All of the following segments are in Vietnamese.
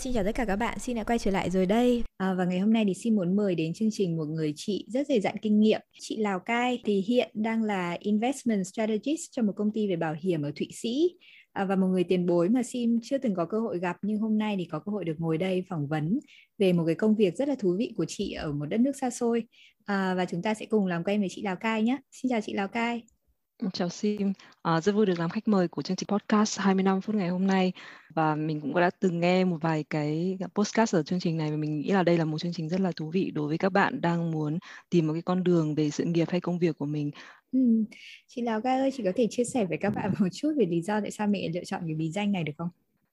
xin chào tất cả các bạn, xin đã quay trở lại rồi đây. À, và ngày hôm nay thì xin muốn mời đến chương trình một người chị rất dày dặn kinh nghiệm. Chị Lào Cai thì hiện đang là Investment Strategist cho một công ty về bảo hiểm ở Thụy Sĩ. À, và một người tiền bối mà Sim chưa từng có cơ hội gặp nhưng hôm nay thì có cơ hội được ngồi đây phỏng vấn về một cái công việc rất là thú vị của chị ở một đất nước xa xôi. À, và chúng ta sẽ cùng làm quen với chị Lào Cai nhé. Xin chào chị Lào Cai. Chào Sim, à, rất vui được làm khách mời của chương trình podcast 25 phút ngày hôm nay và mình cũng đã từng nghe một vài cái podcast ở chương trình này và mình nghĩ là đây là một chương trình rất là thú vị đối với các bạn đang muốn tìm một cái con đường về sự nghiệp hay công việc của mình. Ừ. Chị Lào Gai ơi, chị có thể chia sẻ với các bạn một chút về lý do tại sao mình lựa chọn cái bí danh này được không?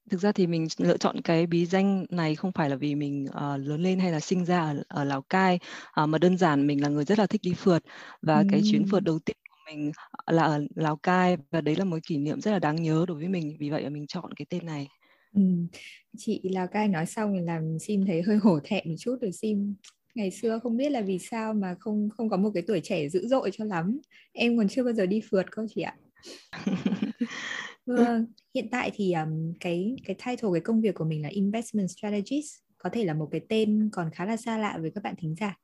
Thực ra thì mình lựa chọn cái bí danh này không phải là vì mình uh, lớn lên hay là sinh ra ở, ở Lào Cai uh, mà đơn giản mình là người rất là thích đi phượt và ừ. cái chuyến phượt đầu tiên mình là ở Lào Cai và đấy là một kỷ niệm rất là đáng nhớ đối với mình vì vậy mà mình chọn cái tên này. Ừ. chị Lào Cai nói xong thì làm Sim thấy hơi hổ thẹn một chút rồi Sim ngày xưa không biết là vì sao mà không không có một cái tuổi trẻ dữ dội cho lắm. Em còn chưa bao giờ đi phượt cơ chị ạ. Vâng hiện tại thì um, cái cái title cái công việc của mình là investment strategist có thể là một cái tên còn khá là xa lạ với các bạn thính giả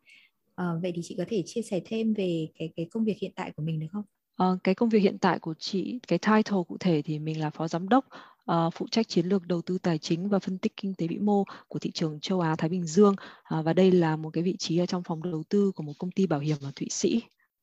À, vậy thì chị có thể chia sẻ thêm về cái cái công việc hiện tại của mình được không? À, cái công việc hiện tại của chị, cái title cụ thể thì mình là phó giám đốc uh, phụ trách chiến lược đầu tư tài chính và phân tích kinh tế vĩ mô của thị trường châu Á Thái Bình Dương uh, và đây là một cái vị trí ở trong phòng đầu tư của một công ty bảo hiểm ở Thụy Sĩ.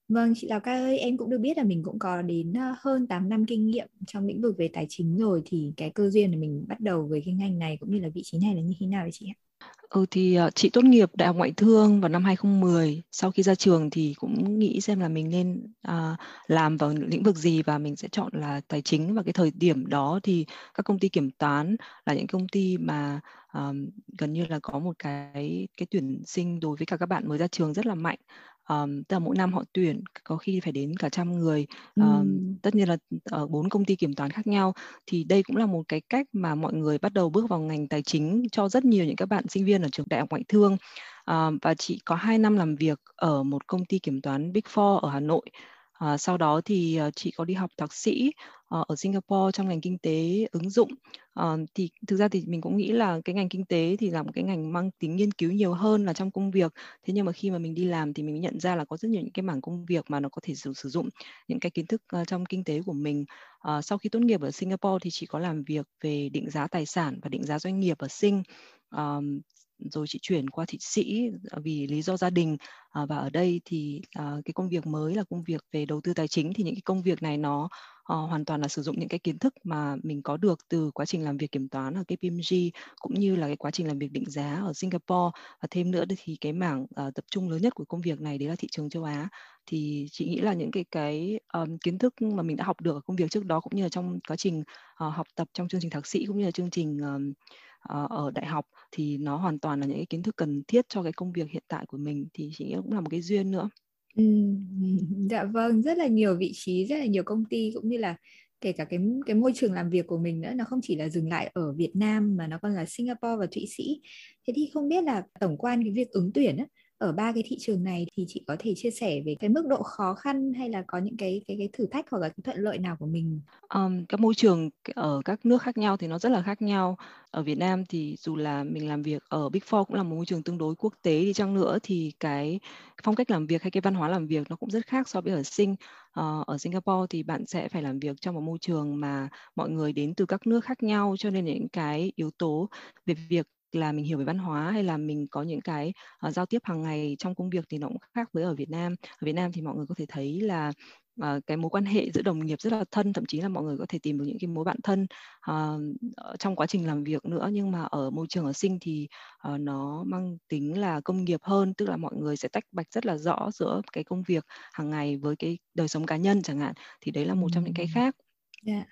Vâng, chị Lào Ca ơi, em cũng được biết là mình cũng có đến hơn 8 năm kinh nghiệm trong lĩnh vực về tài chính rồi thì cái cơ duyên là mình bắt đầu với cái ngành này cũng như là vị trí này là như thế nào vậy chị ạ? Ừ thì ờ, chị tốt nghiệp Đại học Ngoại thương vào năm 2010. Sau khi ra trường thì cũng nghĩ xem là mình nên à, làm vào lĩnh vực gì và mình sẽ chọn là tài chính và cái thời điểm đó thì các công ty kiểm toán là những công ty mà à, gần như là có một cái cái tuyển sinh đối với cả các bạn mới ra trường rất là mạnh um, tức là mỗi năm họ tuyển có khi phải đến cả trăm người. Um, ừ. tất nhiên là ở bốn công ty kiểm toán khác nhau. Thì đây cũng là một cái cách mà mọi người bắt đầu bước vào ngành tài chính cho rất nhiều những các bạn sinh viên ở trường đại học ngoại thương. Um, và chị có 2 năm làm việc ở một công ty kiểm toán Big Four ở Hà Nội À, sau đó thì uh, chị có đi học thạc sĩ uh, ở Singapore trong ngành kinh tế ứng dụng. Uh, thì thực ra thì mình cũng nghĩ là cái ngành kinh tế thì là một cái ngành mang tính nghiên cứu nhiều hơn là trong công việc. Thế nhưng mà khi mà mình đi làm thì mình nhận ra là có rất nhiều những cái mảng công việc mà nó có thể sử, sử dụng những cái kiến thức uh, trong kinh tế của mình. Uh, sau khi tốt nghiệp ở Singapore thì chị có làm việc về định giá tài sản và định giá doanh nghiệp ở Sing. Um, rồi chị chuyển qua thị sĩ à, vì lý do gia đình. À, và ở đây thì à, cái công việc mới là công việc về đầu tư tài chính. Thì những cái công việc này nó à, hoàn toàn là sử dụng những cái kiến thức mà mình có được từ quá trình làm việc kiểm toán ở KPMG cũng như là cái quá trình làm việc định giá ở Singapore. Và thêm nữa thì cái mảng à, tập trung lớn nhất của công việc này đấy là thị trường châu Á. Thì chị nghĩ là những cái cái um, kiến thức mà mình đã học được ở công việc trước đó cũng như là trong quá trình uh, học tập trong chương trình thạc sĩ cũng như là chương trình um, ở đại học thì nó hoàn toàn là những cái kiến thức cần thiết cho cái công việc hiện tại của mình thì chị nghĩ cũng là một cái duyên nữa. Ừ, dạ vâng, rất là nhiều vị trí, rất là nhiều công ty cũng như là kể cả cái cái môi trường làm việc của mình nữa nó không chỉ là dừng lại ở Việt Nam mà nó còn là Singapore và Thụy Sĩ. Thế thì không biết là tổng quan cái việc ứng tuyển á, ở ba cái thị trường này thì chị có thể chia sẻ về cái mức độ khó khăn hay là có những cái cái cái thử thách hoặc là cái thuận lợi nào của mình? Um, các môi trường ở các nước khác nhau thì nó rất là khác nhau. Ở Việt Nam thì dù là mình làm việc ở Big Four cũng là một môi trường tương đối quốc tế đi chăng nữa thì cái phong cách làm việc hay cái văn hóa làm việc nó cũng rất khác so với ở Sing. Uh, ở Singapore thì bạn sẽ phải làm việc trong một môi trường mà mọi người đến từ các nước khác nhau cho nên những cái yếu tố về việc là mình hiểu về văn hóa hay là mình có những cái uh, giao tiếp hàng ngày trong công việc thì nó cũng khác với ở Việt Nam. Ở Việt Nam thì mọi người có thể thấy là uh, cái mối quan hệ giữa đồng nghiệp rất là thân, thậm chí là mọi người có thể tìm được những cái mối bạn thân uh, trong quá trình làm việc nữa. Nhưng mà ở môi trường ở sinh thì uh, nó mang tính là công nghiệp hơn, tức là mọi người sẽ tách bạch rất là rõ giữa cái công việc hàng ngày với cái đời sống cá nhân chẳng hạn. Thì đấy là một trong những cái khác. Yeah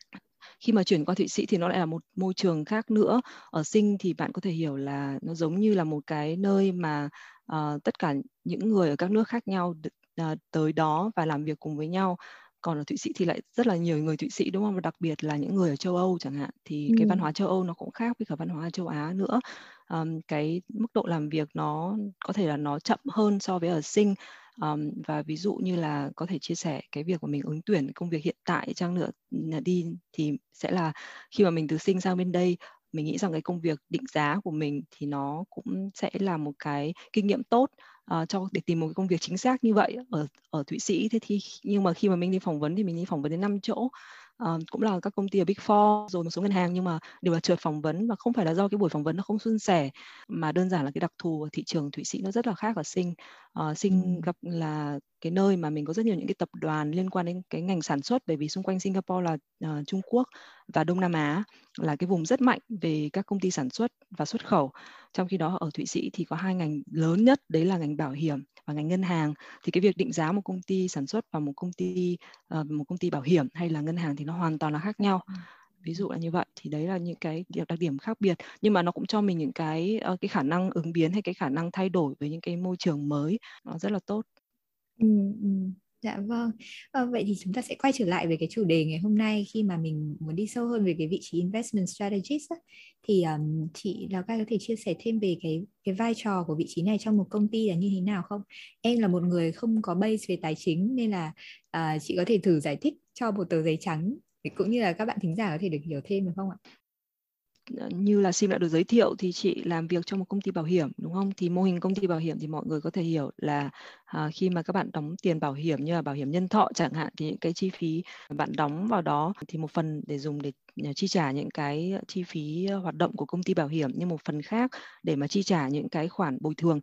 khi mà chuyển qua Thụy Sĩ thì nó lại là một môi trường khác nữa. Ở Sinh thì bạn có thể hiểu là nó giống như là một cái nơi mà uh, tất cả những người ở các nước khác nhau uh, tới đó và làm việc cùng với nhau còn ở Thụy Sĩ thì lại rất là nhiều người Thụy Sĩ đúng không? Và đặc biệt là những người ở châu Âu chẳng hạn. Thì ừ. cái văn hóa châu Âu nó cũng khác với cả văn hóa châu Á nữa. Um, cái mức độ làm việc nó có thể là nó chậm hơn so với ở Sinh um, và ví dụ như là có thể chia sẻ cái việc của mình ứng tuyển công việc hiện tại chăng nữa đi thì sẽ là khi mà mình từ sinh sang bên đây mình nghĩ rằng cái công việc định giá của mình thì nó cũng sẽ là một cái kinh nghiệm tốt uh, cho để tìm một cái công việc chính xác như vậy ở ở Thụy Sĩ. Thế thì nhưng mà khi mà mình đi phỏng vấn thì mình đi phỏng vấn đến 5 chỗ uh, cũng là các công ty ở Big Four rồi một số ngân hàng nhưng mà đều là trượt phỏng vấn và không phải là do cái buổi phỏng vấn nó không suôn sẻ mà đơn giản là cái đặc thù của thị trường Thụy Sĩ nó rất là khác ở Sinh uh, Sinh gặp là cái nơi mà mình có rất nhiều những cái tập đoàn liên quan đến cái ngành sản xuất bởi vì xung quanh Singapore là uh, Trung Quốc và Đông Nam Á là cái vùng rất mạnh về các công ty sản xuất và xuất khẩu. Trong khi đó ở Thụy Sĩ thì có hai ngành lớn nhất đấy là ngành bảo hiểm và ngành ngân hàng thì cái việc định giá một công ty sản xuất và một công ty uh, một công ty bảo hiểm hay là ngân hàng thì nó hoàn toàn là khác nhau. Ví dụ là như vậy thì đấy là những cái đặc điểm khác biệt. Nhưng mà nó cũng cho mình những cái uh, cái khả năng ứng biến hay cái khả năng thay đổi với những cái môi trường mới nó rất là tốt. Ừ, ừ. Dạ vâng. À, vậy thì chúng ta sẽ quay trở lại về cái chủ đề ngày hôm nay khi mà mình muốn đi sâu hơn về cái vị trí investment strategist á, thì um, chị Lào Cai có thể chia sẻ thêm về cái cái vai trò của vị trí này trong một công ty là như thế nào không? Em là một người không có base về tài chính nên là uh, chị có thể thử giải thích cho một tờ giấy trắng cũng như là các bạn thính giả có thể được hiểu thêm được không ạ? Ờ, như là Sim đã được giới thiệu thì chị làm việc trong một công ty bảo hiểm đúng không? Thì mô hình công ty bảo hiểm thì mọi người có thể hiểu là à, khi mà các bạn đóng tiền bảo hiểm như là bảo hiểm nhân thọ chẳng hạn thì những cái chi phí bạn đóng vào đó thì một phần để dùng để à, chi trả những cái chi phí hoạt động của công ty bảo hiểm nhưng một phần khác để mà chi trả những cái khoản bồi thường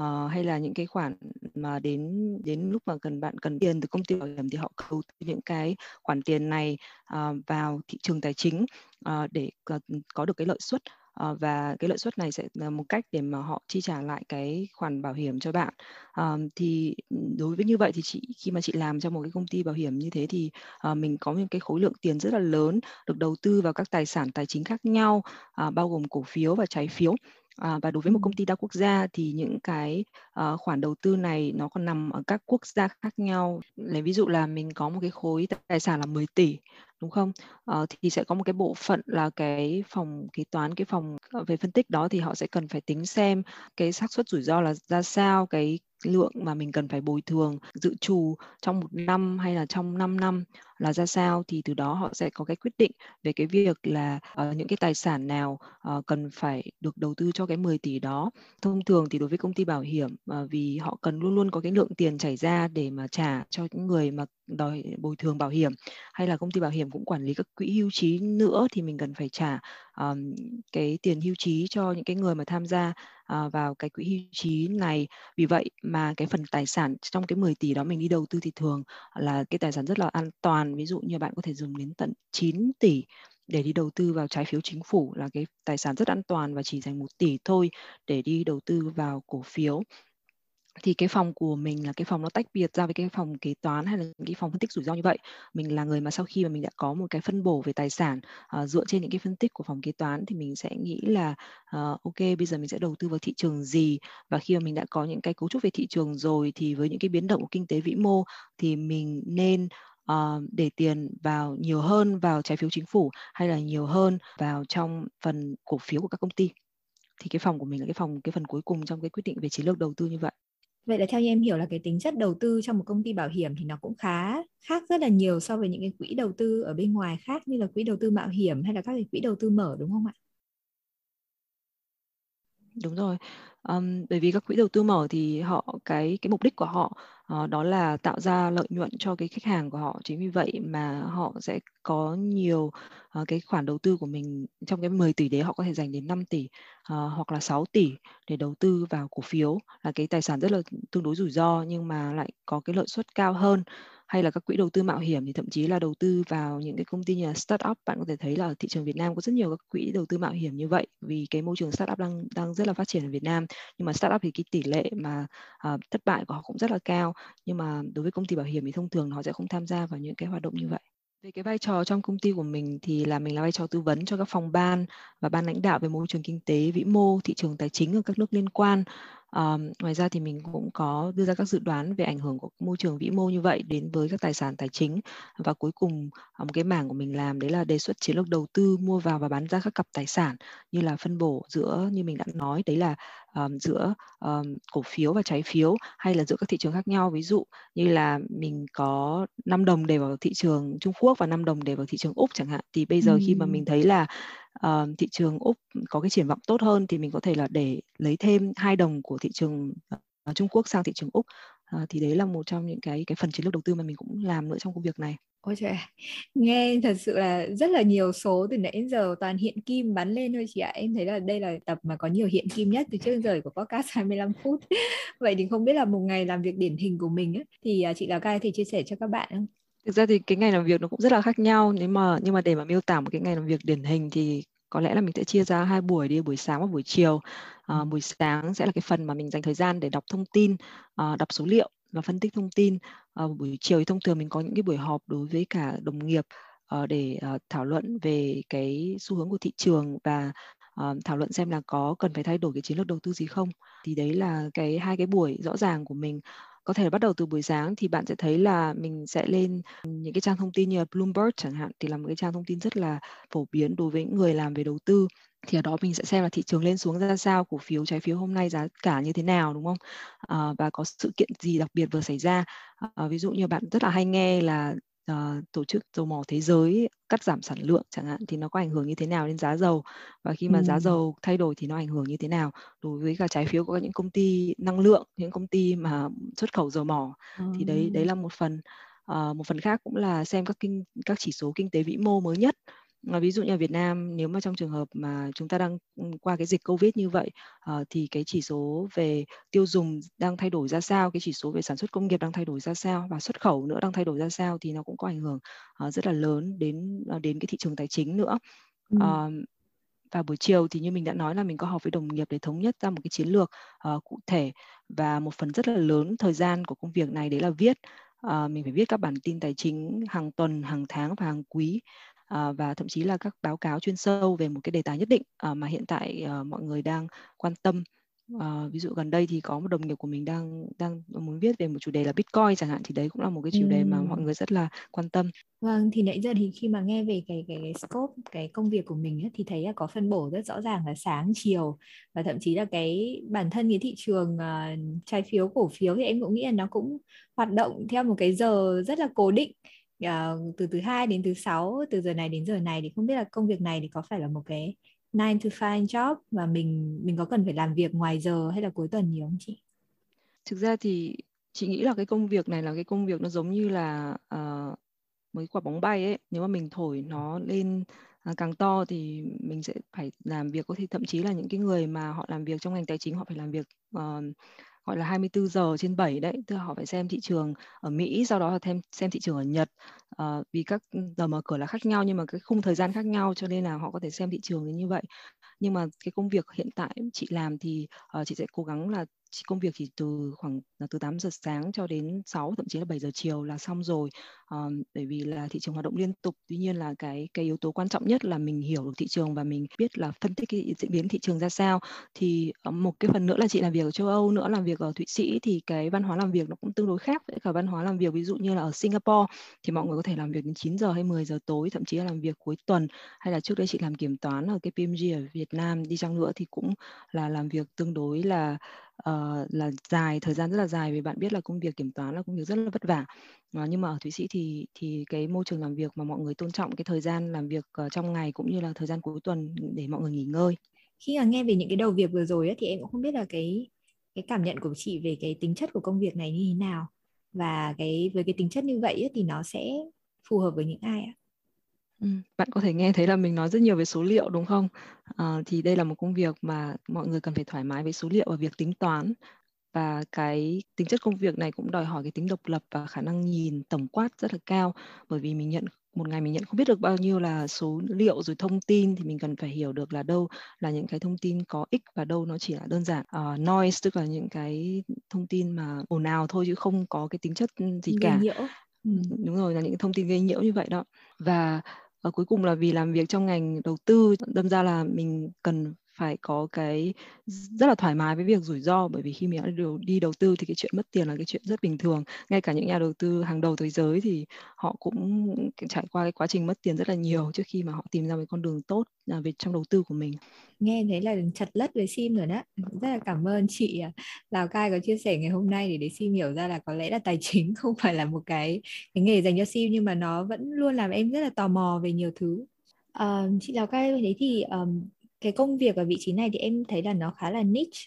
uh, hay là những cái khoản mà đến đến lúc mà cần bạn cần tiền từ công ty bảo hiểm thì họ cầu tư những cái khoản tiền này uh, vào thị trường tài chính uh, để uh, có được cái lợi suất. Uh, và cái lợi suất này sẽ là một cách để mà họ chi trả lại cái khoản bảo hiểm cho bạn. Uh, thì đối với như vậy thì chị khi mà chị làm trong một cái công ty bảo hiểm như thế thì uh, mình có một cái khối lượng tiền rất là lớn được đầu tư vào các tài sản tài chính khác nhau uh, bao gồm cổ phiếu và trái phiếu. À, và đối với một công ty đa quốc gia thì những cái uh, khoản đầu tư này nó còn nằm ở các quốc gia khác nhau. Lấy ví dụ là mình có một cái khối tài sản là 10 tỷ đúng không? Uh, thì sẽ có một cái bộ phận là cái phòng kế toán, cái phòng ờ, về phân tích đó thì họ sẽ cần phải tính xem cái xác suất rủi ro là ra sao, cái lượng mà mình cần phải bồi thường dự trù trong một năm hay là trong 5 năm là ra sao thì từ đó họ sẽ có cái quyết định về cái việc là uh, những cái tài sản nào uh, cần phải được đầu tư cho cái 10 tỷ đó. Thông thường thì đối với công ty bảo hiểm uh, vì họ cần luôn luôn có cái lượng tiền chảy ra để mà trả cho những người mà đòi bồi thường bảo hiểm hay là công ty bảo hiểm cũng quản lý các quỹ hưu trí nữa thì mình cần phải trả um, cái tiền hưu trí cho những cái người mà tham gia uh, vào cái quỹ hưu trí này. Vì vậy mà cái phần tài sản trong cái 10 tỷ đó mình đi đầu tư thì thường là cái tài sản rất là an toàn. Ví dụ như bạn có thể dùng đến tận 9 tỷ để đi đầu tư vào trái phiếu chính phủ là cái tài sản rất an toàn và chỉ dành một tỷ thôi để đi đầu tư vào cổ phiếu thì cái phòng của mình là cái phòng nó tách biệt ra với cái phòng kế toán hay là cái phòng phân tích rủi ro như vậy. Mình là người mà sau khi mà mình đã có một cái phân bổ về tài sản uh, dựa trên những cái phân tích của phòng kế toán thì mình sẽ nghĩ là uh, ok bây giờ mình sẽ đầu tư vào thị trường gì? Và khi mà mình đã có những cái cấu trúc về thị trường rồi thì với những cái biến động của kinh tế vĩ mô thì mình nên uh, để tiền vào nhiều hơn vào trái phiếu chính phủ hay là nhiều hơn vào trong phần cổ phiếu của các công ty. Thì cái phòng của mình là cái phòng cái phần cuối cùng trong cái quyết định về chiến lược đầu tư như vậy. Vậy là theo như em hiểu là cái tính chất đầu tư trong một công ty bảo hiểm thì nó cũng khá khác rất là nhiều so với những cái quỹ đầu tư ở bên ngoài khác như là quỹ đầu tư mạo hiểm hay là các cái quỹ đầu tư mở đúng không ạ? Đúng rồi. Um, bởi vì các quỹ đầu tư mở thì họ cái cái mục đích của họ uh, đó là tạo ra lợi nhuận cho cái khách hàng của họ. Chính vì vậy mà họ sẽ có nhiều uh, cái khoản đầu tư của mình trong cái 10 tỷ đấy họ có thể dành đến 5 tỷ uh, hoặc là 6 tỷ để đầu tư vào cổ phiếu là cái tài sản rất là tương đối rủi ro nhưng mà lại có cái lợi suất cao hơn. Hay là các quỹ đầu tư mạo hiểm thì thậm chí là đầu tư vào những cái công ty như là startup bạn có thể thấy là ở thị trường Việt Nam có rất nhiều các quỹ đầu tư mạo hiểm như vậy vì cái môi trường startup đang đang rất là phát triển ở Việt Nam. Nhưng mà startup thì cái tỷ lệ mà uh, thất bại của họ cũng rất là cao nhưng mà đối với công ty bảo hiểm thì thông thường họ sẽ không tham gia vào những cái hoạt động như vậy về cái vai trò trong công ty của mình thì là mình là vai trò tư vấn cho các phòng ban và ban lãnh đạo về môi trường kinh tế, vĩ mô, thị trường tài chính ở các nước liên quan. Um, ngoài ra thì mình cũng có đưa ra các dự đoán về ảnh hưởng của môi trường vĩ mô như vậy đến với các tài sản tài chính. Và cuối cùng một cái mảng của mình làm đấy là đề xuất chiến lược đầu tư mua vào và bán ra các cặp tài sản như là phân bổ giữa như mình đã nói đấy là um, giữa um, cổ phiếu và trái phiếu hay là giữa các thị trường khác nhau. Ví dụ như là mình có 5 đồng để vào thị trường Trung Quốc và 5 đồng để vào thị trường Úc chẳng hạn. Thì bây giờ ừ. khi mà mình thấy là uh, thị trường úc có cái triển vọng tốt hơn thì mình có thể là để lấy thêm hai đồng của thị trường uh, trung quốc sang thị trường úc uh, thì đấy là một trong những cái cái phần chiến lược đầu tư mà mình cũng làm nữa trong công việc này Ôi trời, nghe thật sự là rất là nhiều số từ nãy đến giờ toàn hiện kim bắn lên thôi chị ạ. Em thấy là đây là tập mà có nhiều hiện kim nhất từ trước đến giờ của podcast 25 phút. Vậy thì không biết là một ngày làm việc điển hình của mình ấy, thì à, chị Lào Cai thì chia sẻ cho các bạn không? Thực ra thì cái ngày làm việc nó cũng rất là khác nhau. Nếu mà nhưng mà để mà miêu tả một cái ngày làm việc điển hình thì có lẽ là mình sẽ chia ra hai buổi đi buổi sáng và buổi chiều. À, buổi sáng sẽ là cái phần mà mình dành thời gian để đọc thông tin à, đọc số liệu và phân tích thông tin. À, buổi chiều thì thông thường mình có những cái buổi họp đối với cả đồng nghiệp uh, để uh, thảo luận về cái xu hướng của thị trường và uh, thảo luận xem là có cần phải thay đổi cái chiến lược đầu tư gì không. Thì đấy là cái hai cái buổi rõ ràng của mình có thể bắt đầu từ buổi sáng thì bạn sẽ thấy là mình sẽ lên những cái trang thông tin như là Bloomberg chẳng hạn thì là một cái trang thông tin rất là phổ biến đối với những người làm về đầu tư. Thì ở đó mình sẽ xem là thị trường lên xuống ra sao cổ phiếu trái phiếu hôm nay giá cả như thế nào đúng không? À, và có sự kiện gì đặc biệt vừa xảy ra? À, ví dụ như bạn rất là hay nghe là uh, tổ chức dầu mỏ thế giới cắt giảm sản lượng chẳng hạn thì nó có ảnh hưởng như thế nào đến giá dầu và khi mà ừ. giá dầu thay đổi thì nó ảnh hưởng như thế nào đối với cả trái phiếu của những công ty năng lượng những công ty mà xuất khẩu dầu mỏ ừ. thì đấy đấy là một phần uh, một phần khác cũng là xem các kinh các chỉ số kinh tế vĩ mô mới nhất ví dụ như ở Việt Nam nếu mà trong trường hợp mà chúng ta đang qua cái dịch Covid như vậy uh, thì cái chỉ số về tiêu dùng đang thay đổi ra sao, cái chỉ số về sản xuất công nghiệp đang thay đổi ra sao và xuất khẩu nữa đang thay đổi ra sao thì nó cũng có ảnh hưởng uh, rất là lớn đến đến cái thị trường tài chính nữa. Ừ. Uh, và buổi chiều thì như mình đã nói là mình có họp với đồng nghiệp để thống nhất ra một cái chiến lược uh, cụ thể và một phần rất là lớn thời gian của công việc này đấy là viết uh, mình phải viết các bản tin tài chính hàng tuần hàng tháng và hàng quý À, và thậm chí là các báo cáo chuyên sâu về một cái đề tài nhất định à, mà hiện tại à, mọi người đang quan tâm. À, ví dụ gần đây thì có một đồng nghiệp của mình đang đang muốn viết về một chủ đề là Bitcoin chẳng hạn thì đấy cũng là một cái chủ đề mà mọi người rất là quan tâm. Vâng thì nãy giờ thì khi mà nghe về cái cái, cái scope cái công việc của mình ấy, thì thấy là có phân bổ rất rõ ràng là sáng chiều và thậm chí là cái bản thân cái thị trường uh, trái phiếu cổ phiếu thì em cũng nghĩ là nó cũng hoạt động theo một cái giờ rất là cố định uh, từ thứ hai đến thứ sáu từ giờ này đến giờ này thì không biết là công việc này thì có phải là một cái 9 to 5 job và mình mình có cần phải làm việc ngoài giờ hay là cuối tuần nhiều không chị? Thực ra thì chị nghĩ là cái công việc này là cái công việc nó giống như là uh, mấy quả bóng bay ấy nếu mà mình thổi nó lên uh, càng to thì mình sẽ phải làm việc có thể thậm chí là những cái người mà họ làm việc trong ngành tài chính họ phải làm việc uh, gọi là 24 giờ trên 7 đấy, tức là họ phải xem thị trường ở Mỹ, sau đó là thêm xem thị trường ở Nhật. à, vì các ừ, giờ mở cửa là khác nhau nhưng mà cái khung thời gian khác nhau cho nên là họ có thể xem thị trường như vậy. Nhưng mà cái công việc hiện tại chị làm thì uh, chị sẽ cố gắng là chị công việc chỉ từ khoảng à, từ 8 giờ sáng cho đến 6 thậm chí là 7 giờ chiều là xong rồi. Um, bởi vì là thị trường hoạt động liên tục tuy nhiên là cái cái yếu tố quan trọng nhất là mình hiểu được thị trường và mình biết là phân tích cái diễn biến thị trường ra sao. Thì ờ, một cái phần nữa là chị làm việc ở châu Âu nữa làm việc ở Thụy Sĩ thì cái văn hóa làm việc nó cũng tương đối khác với cả văn hóa làm việc ví dụ như là ở Singapore thì mọi người có thể làm việc đến 9 giờ hay 10 giờ tối thậm chí là làm việc cuối tuần. Hay là trước đây chị làm kiểm toán ở cái PMG ở Việt Việt Nam đi chăng nữa thì cũng là làm việc tương đối là uh, là dài thời gian rất là dài vì bạn biết là công việc kiểm toán là công việc rất là vất vả. Uh, nhưng mà ở Thụy Sĩ thì thì cái môi trường làm việc mà mọi người tôn trọng cái thời gian làm việc uh, trong ngày cũng như là thời gian cuối tuần để mọi người nghỉ ngơi. Khi mà nghe về những cái đầu việc vừa rồi ấy, thì em cũng không biết là cái cái cảm nhận của chị về cái tính chất của công việc này như thế nào. Và cái với cái tính chất như vậy ấy, thì nó sẽ phù hợp với những ai ạ? Bạn có thể nghe thấy là mình nói rất nhiều về số liệu đúng không? Ờ, thì đây là một công việc mà mọi người cần phải thoải mái với số liệu và việc tính toán và cái tính chất công việc này cũng đòi hỏi cái tính độc lập và khả năng nhìn tổng quát rất là cao bởi vì mình nhận một ngày mình nhận không biết được bao nhiêu là số liệu rồi thông tin thì mình cần phải hiểu được là đâu là những cái thông tin có ích và đâu nó chỉ là đơn giản uh, noise tức là những cái thông tin mà ồn ào thôi chứ không có cái tính chất gì cả. Ừ. Đúng rồi là những thông tin gây nhiễu như vậy đó. Và và cuối cùng là vì làm việc trong ngành đầu tư, đâm ra là mình cần phải có cái rất là thoải mái với việc rủi ro. Bởi vì khi mình đã điều đi đầu tư thì cái chuyện mất tiền là cái chuyện rất bình thường. Ngay cả những nhà đầu tư hàng đầu thế giới thì họ cũng trải qua cái quá trình mất tiền rất là nhiều trước khi mà họ tìm ra một con đường tốt là về trong đầu tư của mình. Nghe thấy là chặt lất với sim rồi đó rất là cảm ơn chị à, Lào Cai có chia sẻ ngày hôm nay để để sim hiểu ra là có lẽ là tài chính không phải là một cái cái nghề dành cho sim nhưng mà nó vẫn luôn làm em rất là tò mò về nhiều thứ. Uh, chị Lào Cai thế thì um, cái công việc ở vị trí này thì em thấy là nó khá là niche.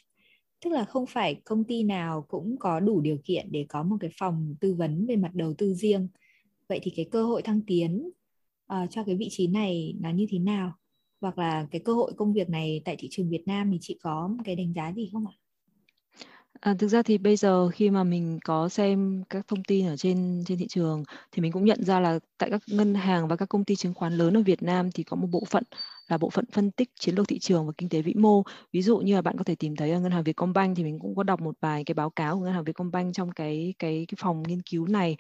Tức là không phải công ty nào cũng có đủ điều kiện để có một cái phòng tư vấn về mặt đầu tư riêng. Vậy thì cái cơ hội thăng tiến uh, cho cái vị trí này nó như thế nào? Hoặc là cái cơ hội công việc này tại thị trường Việt Nam thì chị có một cái đánh giá gì không ạ? À, thực ra thì bây giờ khi mà mình có xem các thông tin ở trên trên thị trường thì mình cũng nhận ra là tại các ngân hàng và các công ty chứng khoán lớn ở Việt Nam thì có một bộ phận là bộ phận phân tích chiến lược thị trường và kinh tế vĩ mô. Ví dụ như là bạn có thể tìm thấy ở ngân hàng Vietcombank thì mình cũng có đọc một vài cái báo cáo của ngân hàng Vietcombank trong cái cái cái phòng nghiên cứu này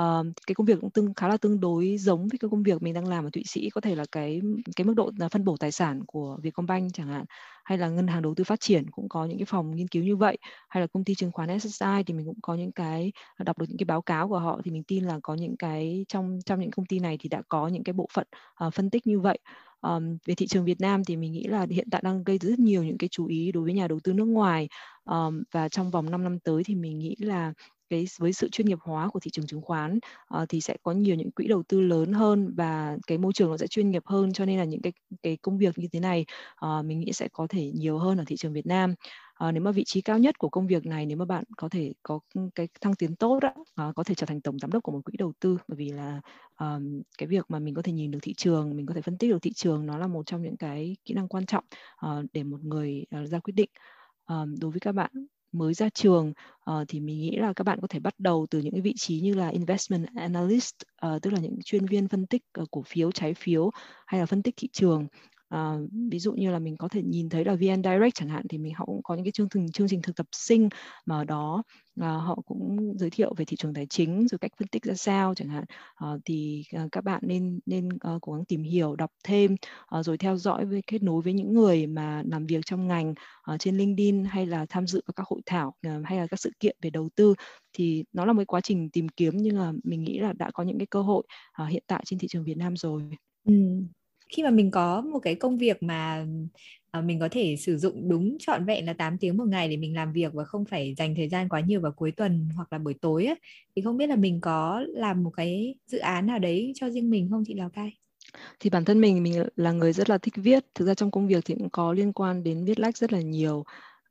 uh, cái công việc cũng tương khá là tương đối giống với cái công việc mình đang làm ở Thụy Sĩ có thể là cái cái mức độ là phân bổ tài sản của Vietcombank chẳng hạn hay là ngân hàng đầu tư phát triển cũng có những cái phòng nghiên cứu như vậy hay là công ty chứng khoán SSI thì mình cũng có những cái à, đọc được những cái báo cáo của họ thì mình tin là có những cái trong trong những công ty này thì đã có những cái bộ phận uh, phân tích như vậy. Um, về thị trường Việt Nam thì mình nghĩ là hiện tại đang gây rất nhiều những cái chú ý đối với nhà đầu tư nước ngoài. Um, và trong vòng 5 năm tới thì mình nghĩ là cái với sự chuyên nghiệp hóa của thị trường chứng khoán uh, thì sẽ có nhiều những quỹ đầu tư lớn hơn và cái môi trường nó sẽ chuyên nghiệp hơn cho nên là những cái cái công việc như thế này uh, mình nghĩ sẽ có thể nhiều hơn ở thị trường Việt Nam. Uh, nếu mà vị trí cao nhất của công việc này nếu mà bạn có thể có ừ, cái thăng tiến tốt đó, uh, có thể trở thành tổng giám đốc của một quỹ đầu tư bởi vì là um, cái việc mà mình có thể nhìn được thị trường mình có thể phân tích được thị trường nó là một trong những cái kỹ năng quan trọng uh, để một người uh, ra quyết định um, đối với các bạn mới ra trường uh, thì mình nghĩ là các bạn có thể bắt đầu từ những cái vị trí như là investment analyst uh, tức là những chuyên viên phân tích uh, cổ phiếu trái phiếu hay là phân tích thị trường. À, ví dụ như là mình có thể nhìn thấy là VN Direct chẳng hạn thì mình họ cũng có những cái chương trình chương trình thực tập sinh mà ở đó à, họ cũng giới thiệu về thị trường tài chính rồi cách phân tích ra sao chẳng hạn. À, thì à, các bạn nên nên uh, cố gắng tìm hiểu đọc thêm uh, rồi theo dõi với kết nối với những người mà làm việc trong ngành uh, trên LinkedIn hay là tham dự vào các hội thảo uh, hay là các sự kiện về đầu tư. Thì nó là một quá trình tìm kiếm nhưng mà mình nghĩ là đã có những cái cơ hội uh, hiện tại trên thị trường Việt Nam rồi. Ừ khi mà mình có một cái công việc mà ờ, mình có thể sử dụng đúng trọn vẹn là 8 tiếng một ngày để mình làm việc và không phải dành thời gian quá nhiều vào cuối tuần hoặc là buổi tối ấy, thì không biết là mình có làm một cái dự án nào đấy cho riêng mình không chị Lào Cai? thì bản thân mình mình là người rất là thích viết. Thực ra trong công việc thì cũng có liên quan đến viết lách rất là nhiều.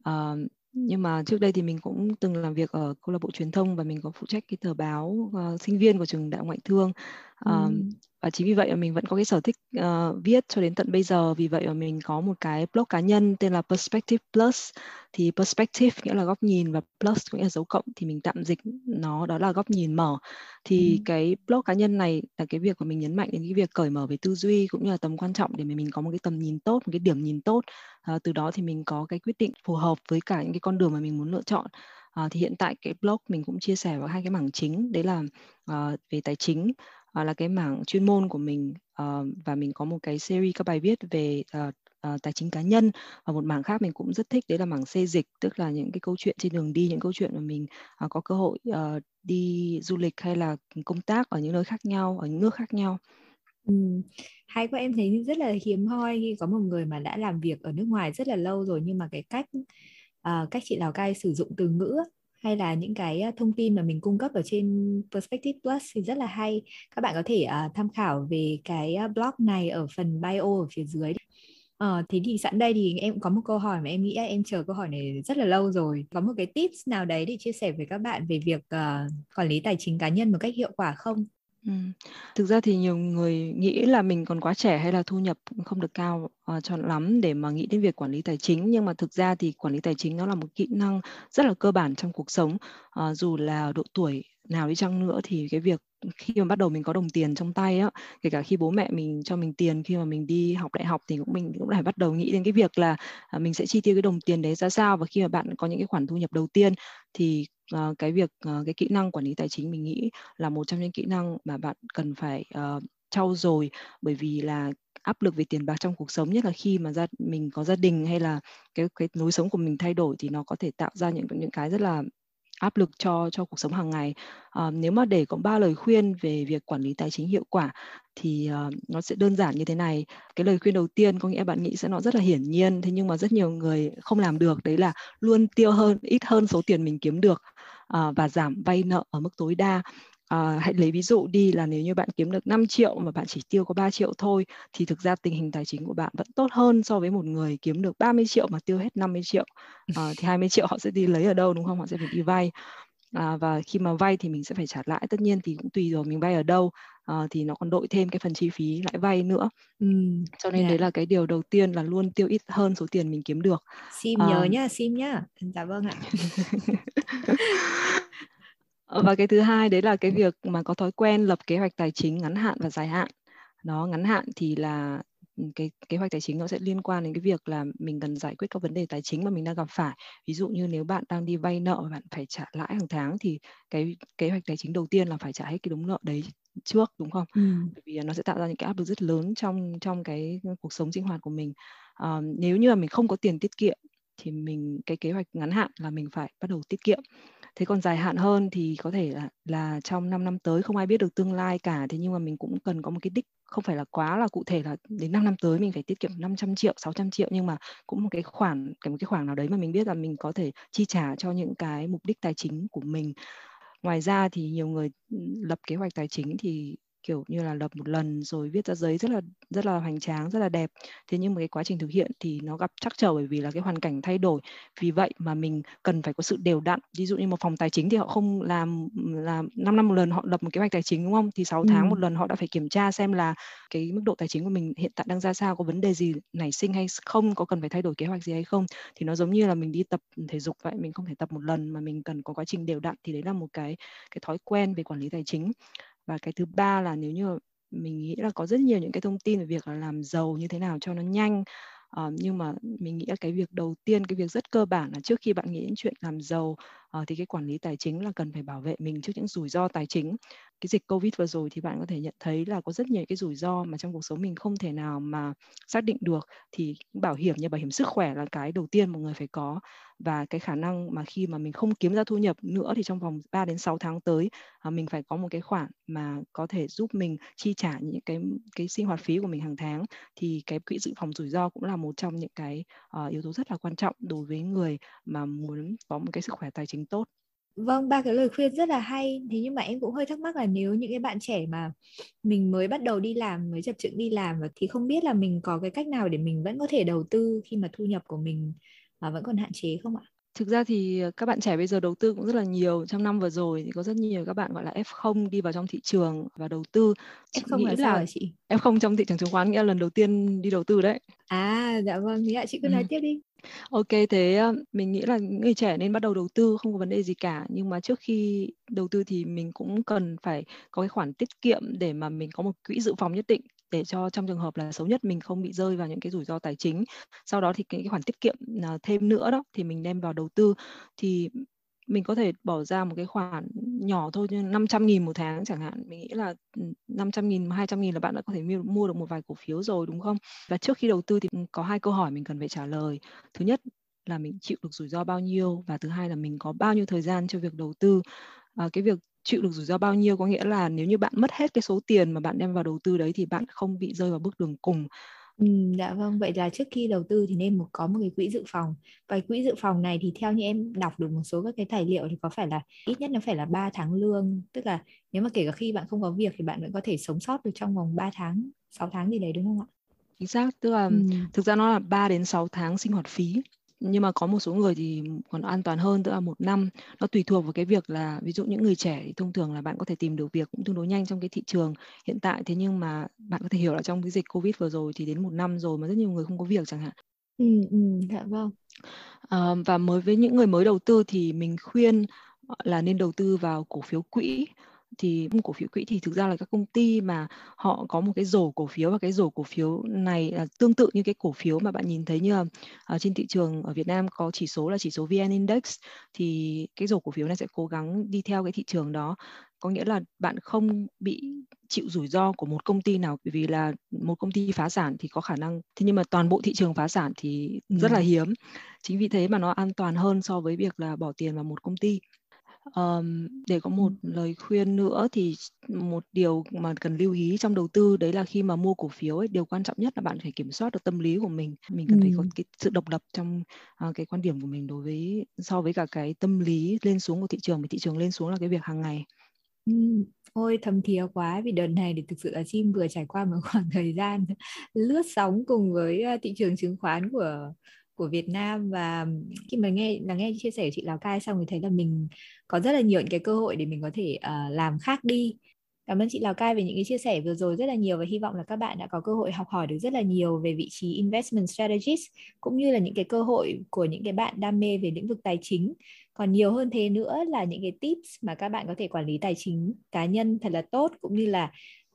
Uh, nhưng mà trước đây thì mình cũng từng làm việc ở câu lạc bộ truyền thông và mình có phụ trách cái tờ báo uh, sinh viên của trường đại ngoại thương uh, ừ và chính vì vậy mà mình vẫn có cái sở thích uh, viết cho đến tận bây giờ. Vì vậy mà mình có một cái blog cá nhân tên là Perspective Plus. Thì perspective nghĩa là góc nhìn và plus nghĩa là dấu cộng. Thì mình tạm dịch nó đó là góc nhìn mở. Thì ừ. cái blog cá nhân này là cái việc mà mình nhấn mạnh đến cái việc cởi mở về tư duy cũng như là tầm quan trọng để mà mình có một cái tầm nhìn tốt một cái điểm nhìn tốt. À, từ đó thì mình có cái quyết định phù hợp với cả những cái con đường mà mình muốn lựa chọn. À, thì hiện tại cái blog mình cũng chia sẻ vào hai cái mảng chính. Đấy là uh, về tài chính uh, là cái mảng chuyên môn của mình uh, và mình có một cái series các bài viết về uh, uh, tài chính cá nhân và một mảng khác mình cũng rất thích đấy là mảng xê dịch tức là những cái câu chuyện trên đường đi những câu chuyện mà mình uh, có cơ hội uh, đi du lịch hay là công tác ở những nơi khác nhau ở những nước khác nhau Ừ. Hay quá em thấy rất là hiếm hoi khi có một người mà đã làm việc ở nước ngoài rất là lâu rồi nhưng mà cái cách uh, cách chị Lào Cai sử dụng từ ngữ hay là những cái ờ, thông tin mà mình cung cấp ở trên Perspective Plus thì rất là hay. Các bạn có thể uh, tham khảo về cái ờ, blog này ở phần bio ở phía dưới. Ờ, thế thì sẵn đây thì em cũng có một câu hỏi mà em nghĩ em chờ câu hỏi này rất là lâu rồi. Có một cái tips nào đấy để chia sẻ với các bạn về việc uh, quản lý tài chính cá nhân một cách hiệu quả không? Thực ra thì nhiều người nghĩ là mình còn quá trẻ hay là thu nhập không được cao uh, cho lắm để mà nghĩ đến việc quản lý tài chính. Nhưng mà thực ra thì quản lý tài chính nó là một kỹ năng rất là cơ bản trong cuộc sống. Uh, dù là độ tuổi nào đi chăng nữa thì cái việc khi mà bắt đầu mình có đồng tiền trong tay á kể cả khi bố mẹ mình cho mình tiền khi mà mình đi học đại học thì cũng mình cũng phải bắt đầu nghĩ đến cái việc là à, mình sẽ chi tiêu cái đồng tiền đấy ra sao và khi mà bạn có những cái khoản thu nhập đầu tiên thì uh, cái việc uh, cái kỹ năng quản lý tài chính mình nghĩ là một trong những kỹ năng mà bạn cần phải uh, trau dồi. Bởi vì là áp lực về tiền bạc trong cuộc sống nhất là khi mà gia mình có gia đình hay là cái cái lối sống của mình thay đổi thì nó có thể tạo ra những những cái rất là áp lực cho cho cuộc sống hàng ngày. À, nếu mà để có ba lời khuyên về việc quản lý tài chính hiệu quả thì uh, nó sẽ đơn giản như thế này. Cái lời khuyên đầu tiên có nghĩa bạn nghĩ sẽ nó rất là hiển nhiên, thế nhưng mà rất nhiều người không làm được đấy là luôn tiêu hơn ít hơn số tiền mình kiếm được uh, và giảm vay nợ ở mức tối đa À, hãy lấy ví dụ đi là nếu như bạn kiếm được 5 triệu mà bạn chỉ tiêu có 3 triệu thôi thì thực ra tình hình tài chính của bạn vẫn tốt hơn so với một người kiếm được 30 triệu mà tiêu hết 50 triệu. À, thì 20 triệu họ sẽ đi lấy ở đâu đúng không? Họ sẽ phải đi vay. À, và khi mà vay thì mình sẽ phải trả lãi tất nhiên thì cũng tùy rồi mình vay ở đâu à, thì nó còn đội thêm cái phần chi phí lãi vay nữa ừ, cho nên yeah. đấy là cái điều đầu tiên là luôn tiêu ít hơn số tiền mình kiếm được sim à, nhớ nhá sim nhá dạ vâng ạ và cái thứ hai đấy là cái việc mà có thói quen lập kế hoạch tài chính ngắn hạn và dài hạn đó ngắn hạn thì là cái kế hoạch tài chính nó sẽ liên quan đến cái việc là mình cần giải quyết các vấn đề tài chính mà mình đang gặp phải ví dụ như nếu bạn đang đi vay nợ và bạn phải trả lãi hàng tháng thì cái kế hoạch tài chính đầu tiên là phải trả hết cái đống nợ đấy trước đúng không? Ừ. Bởi vì nó sẽ tạo ra những cái áp lực rất lớn trong trong cái cuộc sống sinh hoạt của mình. À, nếu như mà mình không có tiền tiết kiệm thì mình cái kế hoạch ngắn hạn là mình phải bắt đầu tiết kiệm thế còn dài hạn hơn thì có thể là là trong 5 năm tới không ai biết được tương lai cả. Thế nhưng mà mình cũng cần có một cái đích, không phải là quá là cụ thể là đến 5 năm tới mình phải tiết kiệm 500 triệu 600 triệu, nhưng mà cũng một cái khoản, cái một cái khoản nào đấy mà mình biết là mình có thể chi trả cho những cái mục đích tài chính của mình. Ngoài ra thì nhiều người ừ, lập kế hoạch tài chính thì kiểu như là lập một lần rồi viết ra giấy rất là rất là hoành tráng rất là đẹp. Thế nhưng mà cái quá trình thực hiện thì nó gặp trắc trở bởi vì là cái hoàn cảnh thay đổi. Vì vậy mà mình cần phải có sự đều đặn. Ví dụ như một phòng tài chính thì họ không làm làm 5 năm một lần họ lập một kế hoạch tài chính đúng không? Thì 6 ừ. tháng một lần họ đã phải kiểm tra xem là cái mức độ tài chính của mình hiện tại đang ra sao có vấn đề gì nảy sinh hay không có cần phải thay đổi kế hoạch gì hay không. Thì nó giống như là mình đi tập thể dục vậy mình không thể tập một lần mà mình cần có quá trình đều đặn. Thì đấy là một cái cái thói quen về quản lý tài chính và cái thứ ba là nếu như mình nghĩ là có rất nhiều những cái thông tin về việc là làm giàu như thế nào cho nó nhanh uh, nhưng mà mình nghĩ là cái việc đầu tiên cái việc rất cơ bản là trước khi bạn nghĩ đến chuyện làm giàu à, thì cái quản lý tài chính là cần phải bảo vệ mình trước những rủi ro tài chính. Cái dịch covid vừa rồi thì bạn có thể nhận thấy là có rất nhiều cái rủi ro mà trong cuộc sống mình không thể nào mà xác định được. Thì bảo hiểm như bảo hiểm sức khỏe là cái đầu tiên một người phải có. Và cái khả năng mà khi mà mình không kiếm ra thu nhập nữa thì trong vòng 3 đến 6 tháng tới à, mình phải có một cái khoản mà có thể giúp mình chi trả những cái cái sinh hoạt phí của mình hàng tháng. Thì cái quỹ dự phòng rủi ro cũng là một trong những cái uh, yếu tố rất là quan trọng đối với người mà muốn có một cái sức khỏe tài chính tốt Vâng, ba cái lời khuyên rất là hay. Thế nhưng mà em cũng hơi thắc mắc là nếu những cái bạn trẻ mà mình mới bắt đầu đi làm, mới chập chững đi làm thì không biết là mình có cái cách nào để mình vẫn có thể đầu tư khi mà thu nhập của mình mà vẫn còn hạn chế không ạ? Thực ra thì các bạn trẻ bây giờ đầu tư cũng rất là nhiều. Trong năm vừa rồi thì có rất nhiều các bạn gọi là F0 đi vào trong thị trường và đầu tư. Chị F0 nghĩ là sao hả chị? F0 trong thị trường chứng khoán nghĩa là lần đầu tiên đi đầu tư đấy. À, dạ vâng, ạ, chị cứ nói ừ. tiếp đi. Ok, thế ờ, mình nghĩ là những người trẻ nên bắt đầu đầu tư không có vấn đề gì cả. Nhưng mà trước khi đầu tư thì mình cũng cần phải có cái khoản tiết kiệm để mà mình có một quỹ dự phòng nhất định để cho trong trường hợp là xấu nhất mình không bị rơi vào những cái rủi ro tài chính. Sau đó thì cái, cái khoản tiết kiệm ờ, thêm nữa đó thì mình đem vào đầu tư thì mình có thể bỏ ra một cái khoản nhỏ thôi như 500 nghìn một tháng chẳng hạn. Mình nghĩ là ừ, 500 nghìn 200 nghìn là bạn đã có thể mua được một vài cổ phiếu rồi đúng không? Và trước khi đầu tư thì ừ, có hai câu hỏi mình cần phải trả lời. Thứ nhất là mình chịu được rủi ro bao nhiêu? Và thứ hai là mình có bao nhiêu thời gian cho việc đầu tư? À, cái việc chịu được rủi ro bao nhiêu có nghĩa là nếu như bạn mất hết cái số tiền mà bạn đem vào đầu tư đấy thì bạn không bị rơi vào bước đường cùng. Ừ, dạ vâng, vậy là trước khi đầu tư thì nên một có một cái quỹ dự phòng. Và quỹ dự phòng này thì theo như em đọc được một số các cái tài liệu thì có phải là ít nhất nó phải là 3 tháng lương, tức là nếu mà kể cả khi bạn không có việc thì bạn vẫn có thể sống sót được trong vòng 3 tháng, 6 tháng gì đấy đúng không ạ? Chính xác, tức là ừ. thực ra nó là 3 đến 6 tháng sinh hoạt phí nhưng mà có một số người thì còn an toàn hơn tức là một năm nó tùy thuộc vào cái việc là ví dụ những người trẻ thì thông thường là bạn có thể tìm được việc cũng tương đối nhanh trong cái thị trường hiện tại. Thế nhưng mà bạn có thể hiểu là trong cái dịch covid vừa rồi thì đến một năm rồi mà rất nhiều người không có việc chẳng hạn. Ừ, ừ dạ vâng. À, và mới với những người mới đầu tư thì mình khuyên là nên đầu tư vào cổ phiếu quỹ thì cổ phiếu quỹ thì thực ra là các công ty mà họ có một cái rổ cổ phiếu và cái rổ cổ phiếu này là tương tự như cái cổ phiếu mà bạn nhìn thấy như là ở trên thị trường ở Việt Nam có chỉ số là chỉ số VN Index thì cái rổ cổ phiếu này sẽ cố gắng đi theo cái thị trường đó. Có nghĩa là bạn không bị chịu rủi ro của một công ty nào bởi vì là một công ty phá sản thì có khả năng thế nhưng mà toàn bộ thị trường phá sản thì rất là hiếm. Chính vì thế mà nó an toàn hơn so với việc là bỏ tiền vào một công ty Um, để có một lời khuyên nữa thì một điều mà cần lưu ý trong đầu tư đấy là khi mà mua cổ phiếu ấy, điều quan trọng nhất là bạn phải kiểm soát được tâm lý của mình. Mình cần phải có cái sự độc lập trong uh, cái quan điểm của mình đối với so với cả cái tâm lý lên xuống của thị trường, thì thị trường lên xuống là cái việc hàng ngày. Ừ, ôi thầm thía quá vì đợt này thì thực sự là chim vừa trải qua một khoảng thời gian lướt sóng cùng với ờ, thị trường chứng khoán của của Việt Nam và khi mà nghe là nghe chia sẻ của chị Lào Cai xong thì thấy là mình có rất là nhiều những cái cơ hội để mình có thể uh, làm khác đi Cảm ơn chị Lào Cai về những cái chia sẻ vừa rồi rất là nhiều và hy vọng là các bạn đã có cơ hội học hỏi được rất là nhiều về vị trí investment strategist cũng như là những cái cơ hội của những cái bạn đam mê về lĩnh vực tài chính. Còn nhiều hơn thế nữa là những cái tips mà các bạn có thể quản lý tài chính cá nhân thật là tốt cũng như là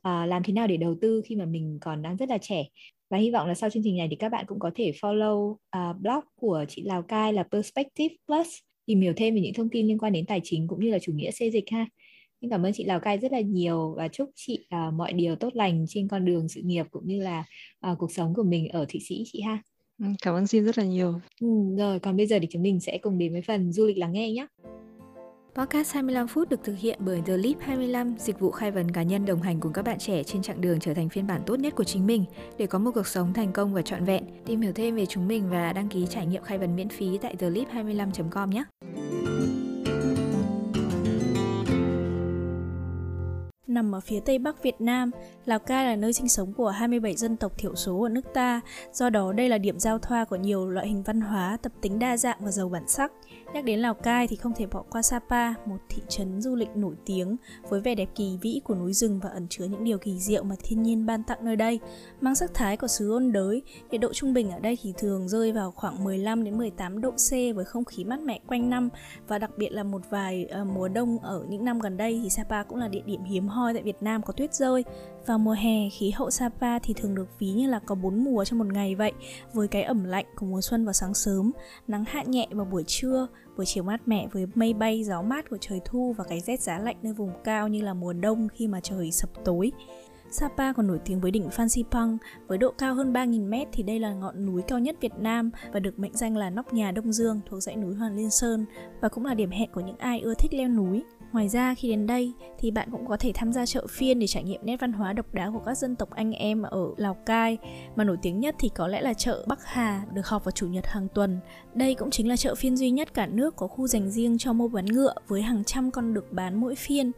uh, làm thế nào để đầu tư khi mà mình còn đang rất là trẻ. Và hy vọng là sau chương trình này thì các bạn cũng có thể follow uh, blog của chị Lào Cai là Perspective Plus tìm hiểu thêm về những thông tin liên quan đến tài chính cũng như là chủ nghĩa xê dịch ha. Xin cảm ơn chị Lào Cai rất là nhiều và chúc chị uh, mọi điều tốt lành trên con đường sự nghiệp cũng như là uh, cuộc sống của mình ở Thụy Sĩ chị ha. Ừ, cảm ơn xin rất là nhiều. Ừ, rồi còn bây giờ thì chúng mình sẽ cùng đến với phần du lịch lắng nghe nhé. Podcast 25 phút được thực hiện bởi The Leap 25, dịch vụ khai vấn cá nhân đồng hành cùng các bạn trẻ trên chặng đường trở thành phiên bản tốt nhất của chính mình để có một cuộc sống thành công và trọn vẹn. Tìm hiểu thêm về chúng mình và đăng ký trải nghiệm khai vấn miễn phí tại theleap25.com nhé. nằm ở phía tây bắc Việt Nam. Lào Cai là nơi sinh sống của 27 dân tộc thiểu số ở nước ta, do đó đây là điểm giao thoa của nhiều loại hình văn hóa, tập tính đa dạng và giàu bản sắc. Nhắc đến Lào Cai thì không thể bỏ qua Sapa, một thị trấn du lịch nổi tiếng với vẻ đẹp kỳ vĩ của núi rừng và ẩn chứa những điều kỳ diệu mà thiên nhiên ban tặng nơi đây. Mang sắc thái của xứ ôn đới, nhiệt độ trung bình ở đây thì thường rơi vào khoảng 15 đến 18 độ C với không khí mát mẻ quanh năm và đặc biệt là một vài uh, mùa đông ở những năm gần đây thì Sapa cũng là địa điểm hiếm hoi tại Việt Nam có tuyết rơi. Vào mùa hè, khí hậu Sapa thì thường được ví như là có bốn mùa trong một ngày vậy, với cái ẩm lạnh của mùa xuân vào sáng sớm, nắng hạ nhẹ vào buổi trưa, buổi chiều mát mẻ với mây bay gió mát của trời thu và cái rét giá lạnh nơi vùng cao như là mùa đông khi mà trời sập tối. Sapa còn nổi tiếng với đỉnh Phan Xipang với độ cao hơn 3.000m thì đây là ngọn núi cao nhất Việt Nam và được mệnh danh là nóc nhà Đông Dương thuộc dãy núi Hoàng Liên Sơn và cũng là điểm hẹn của những ai ưa thích leo núi. Ngoài ra, khi đến đây thì bạn cũng có thể tham gia chợ phiên để trải nghiệm nét văn hóa độc đáo của các dân tộc anh em ở Lào Cai mà nổi tiếng nhất thì có lẽ là chợ Bắc Hà, được họp vào chủ nhật hàng tuần. Đây cũng chính là chợ phiên duy nhất cả nước có khu dành riêng cho mua bán ngựa với hàng trăm con được bán mỗi phiên.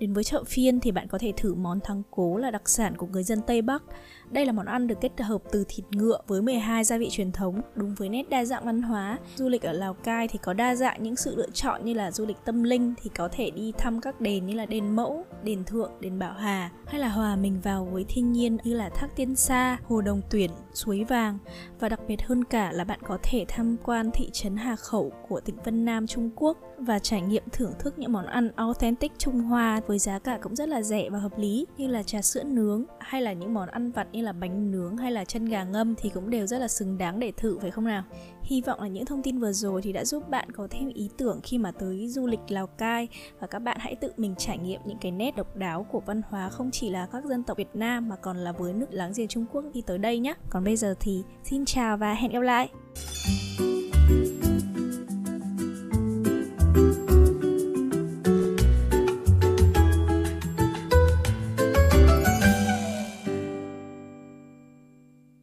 Đến với chợ phiên thì bạn có thể thử món thắng cố là đặc sản của người dân Tây Bắc. Đây là món ăn được kết hợp từ thịt ngựa với 12 gia vị truyền thống, đúng với nét đa dạng văn hóa. Du lịch ở Lào Cai thì có đa dạng những sự lựa chọn như là du lịch tâm linh thì có thể đi thăm các đền như là đền Mẫu, đền Thượng, đền Bảo Hà hay là hòa mình vào với thiên nhiên như là Thác Tiên Sa, Hồ Đồng Tuyển, Suối Vàng và đặc biệt hơn cả là bạn có thể tham quan thị trấn Hà Khẩu của tỉnh Vân Nam Trung Quốc và trải nghiệm thưởng thức những món ăn authentic Trung Hoa với giá cả cũng rất là rẻ và hợp lý như là trà sữa nướng hay là những món ăn vặt như là bánh nướng hay là chân gà ngâm thì cũng đều rất là xứng đáng để thử, phải không nào? Hy vọng là những thông tin vừa rồi thì đã giúp bạn có thêm ý tưởng khi mà tới du lịch Lào Cai và các bạn hãy tự mình trải nghiệm những cái nét độc đáo của văn hóa không chỉ là các dân tộc Việt Nam mà còn là với nước láng giềng Trung Quốc khi tới đây nhé. Còn bây giờ thì xin chào và hẹn gặp lại.